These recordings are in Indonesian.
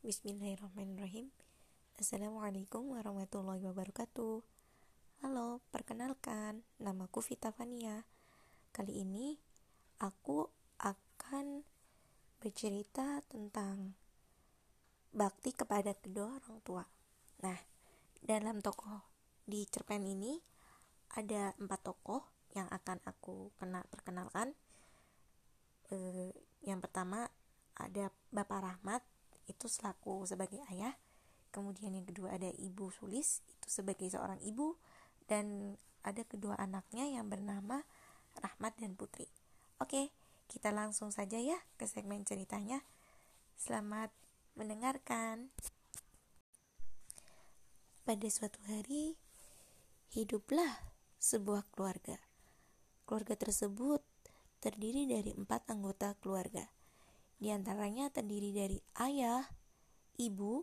Bismillahirrahmanirrahim. Assalamualaikum warahmatullahi wabarakatuh. Halo, perkenalkan Namaku Vita Fania. Kali ini aku akan bercerita tentang bakti kepada kedua orang tua. Nah, dalam tokoh di cerpen ini ada empat tokoh yang akan aku kena perkenalkan. Eh, Yang pertama ada Bapak Rahmat itu selaku sebagai ayah. Kemudian yang kedua ada ibu Sulis itu sebagai seorang ibu. Dan ada kedua anaknya yang bernama Rahmat dan Putri. Oke kita langsung saja ya ke segmen ceritanya. Selamat mendengarkan. Pada suatu hari hiduplah sebuah keluarga. Keluarga tersebut terdiri dari empat anggota keluarga di antaranya terdiri dari ayah, ibu,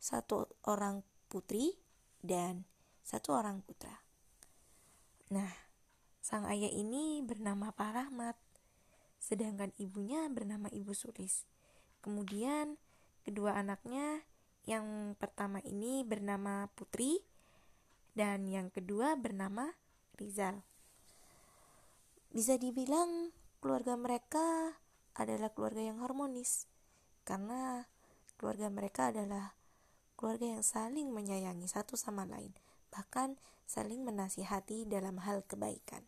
satu orang putri, dan satu orang putra. Nah, sang ayah ini bernama Pak Rahmat, sedangkan ibunya bernama Ibu Sulis. Kemudian, kedua anaknya yang pertama ini bernama Putri, dan yang kedua bernama Rizal. Bisa dibilang keluarga mereka adalah keluarga yang harmonis. Karena keluarga mereka adalah keluarga yang saling menyayangi satu sama lain bahkan saling menasihati dalam hal kebaikan.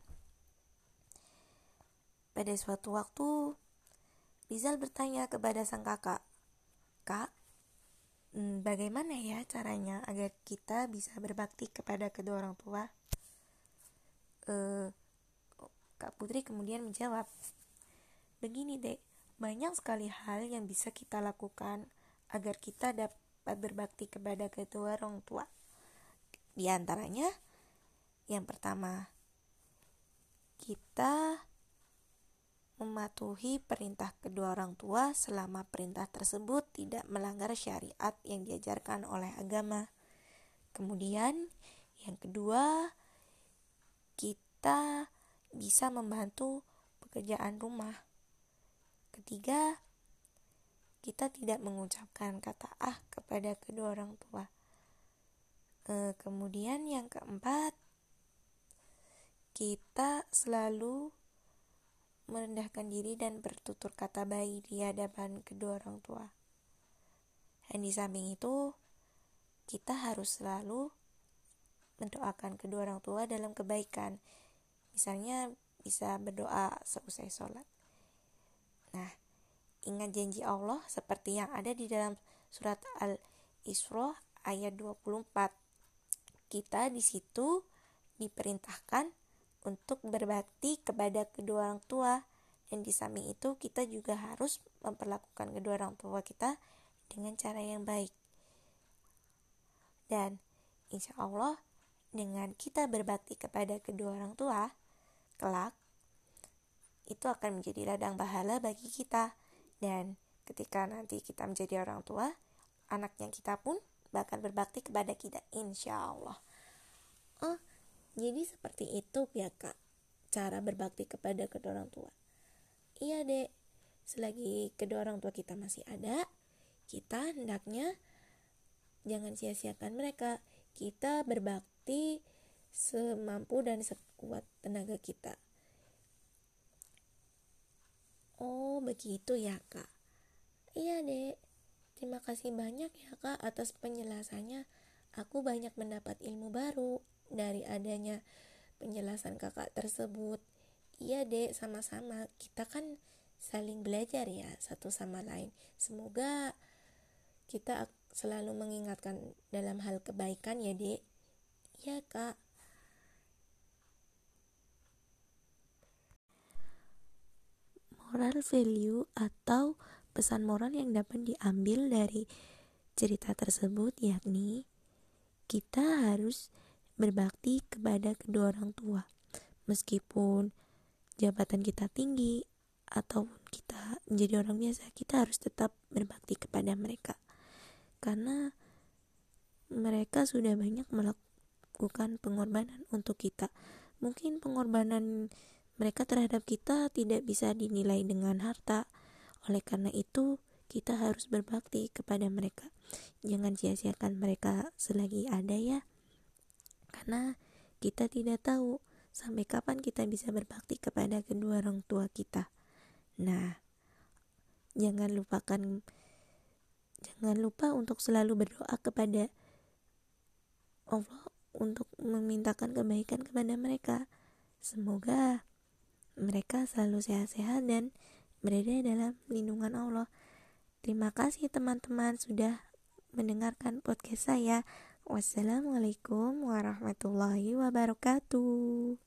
Pada suatu waktu Rizal bertanya kepada sang kakak kak hmm, bagaimana ya caranya agar kita bisa berbakti kepada kedua orang tua? Uh, Kak Putri kemudian menjawab Begini dek, banyak sekali hal yang bisa kita lakukan agar kita dapat berbakti kepada kedua orang tua. Di antaranya, yang pertama, kita mematuhi perintah kedua orang tua selama perintah tersebut tidak melanggar syariat yang diajarkan oleh agama. Kemudian, yang kedua, kita bisa membantu pekerjaan rumah Ketiga, kita tidak mengucapkan kata ah kepada kedua orang tua. E, kemudian yang keempat, kita selalu merendahkan diri dan bertutur kata baik di hadapan kedua orang tua. Dan di samping itu, kita harus selalu mendoakan kedua orang tua dalam kebaikan. Misalnya bisa berdoa seusai sholat. Nah, ingat janji Allah seperti yang ada di dalam surat Al-Isra ayat 24. Kita di situ diperintahkan untuk berbakti kepada kedua orang tua dan di samping itu kita juga harus memperlakukan kedua orang tua kita dengan cara yang baik. Dan insya Allah dengan kita berbakti kepada kedua orang tua, kelak itu akan menjadi ladang pahala bagi kita. Dan ketika nanti kita menjadi orang tua anaknya kita pun bahkan berbakti kepada kita insya Allah oh jadi seperti itu ya kak cara berbakti kepada kedua orang tua. Iya dek. Selagi kedua orang tua kita masih ada kita hendaknya jangan sia-siakan mereka. Kita berbakti semampu dan sekuat tenaga kita Oh, begitu ya, Kak. Iya, Dek. Terima kasih banyak ya, Kak, atas penjelasannya. Aku banyak mendapat ilmu baru dari adanya penjelasan Kakak tersebut. Iya, Dek, sama-sama. Kita kan saling belajar ya satu sama lain. Semoga kita selalu mengingatkan dalam hal kebaikan ya, Dek. Iya, Kak. Moral value atau pesan moral yang dapat diambil dari cerita tersebut yakni kita harus berbakti kepada kedua orang tua. Meskipun jabatan kita tinggi atau kita menjadi orang biasa kita harus tetap berbakti kepada mereka. Karena mereka sudah banyak melakukan pengorbanan untuk kita. Mungkin pengorbanan mereka terhadap kita tidak bisa dinilai dengan harta. Oleh karena itu, kita harus berbakti kepada mereka. Jangan sia-siakan mereka selagi ada ya. Karena kita tidak tahu sampai kapan kita bisa berbakti kepada kedua orang tua kita. Nah jangan lupakan jangan lupa untuk selalu berdoa kepada Allah untuk memintakan kebaikan kepada mereka. Semoga mereka selalu sehat-sehat dan berada dalam lindungan Allah terima kasih teman-teman sudah mendengarkan podcast saya. Wassalamualaikum warahmatullahi wabarakatuh.